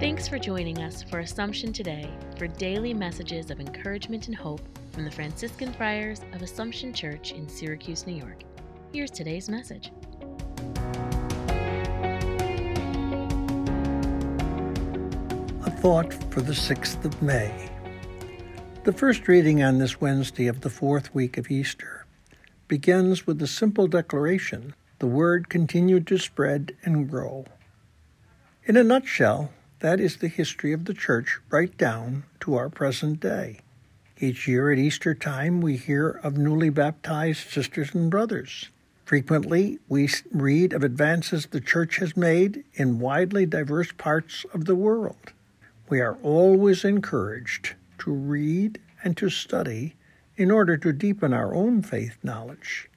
Thanks for joining us for Assumption Today for daily messages of encouragement and hope from the Franciscan Friars of Assumption Church in Syracuse, New York. Here's today's message. A thought for the 6th of May. The first reading on this Wednesday of the fourth week of Easter begins with the simple declaration the word continued to spread and grow. In a nutshell, that is the history of the Church right down to our present day. Each year at Easter time, we hear of newly baptized sisters and brothers. Frequently, we read of advances the Church has made in widely diverse parts of the world. We are always encouraged to read and to study in order to deepen our own faith knowledge.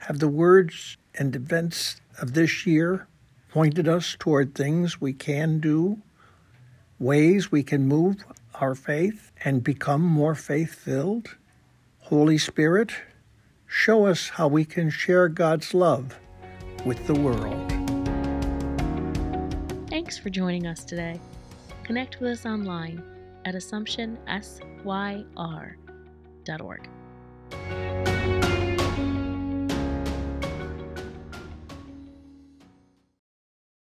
Have the words and events of this year pointed us toward things we can do, ways we can move our faith and become more faith filled? Holy Spirit, show us how we can share God's love with the world. Thanks for joining us today. Connect with us online at AssumptionSYR.org.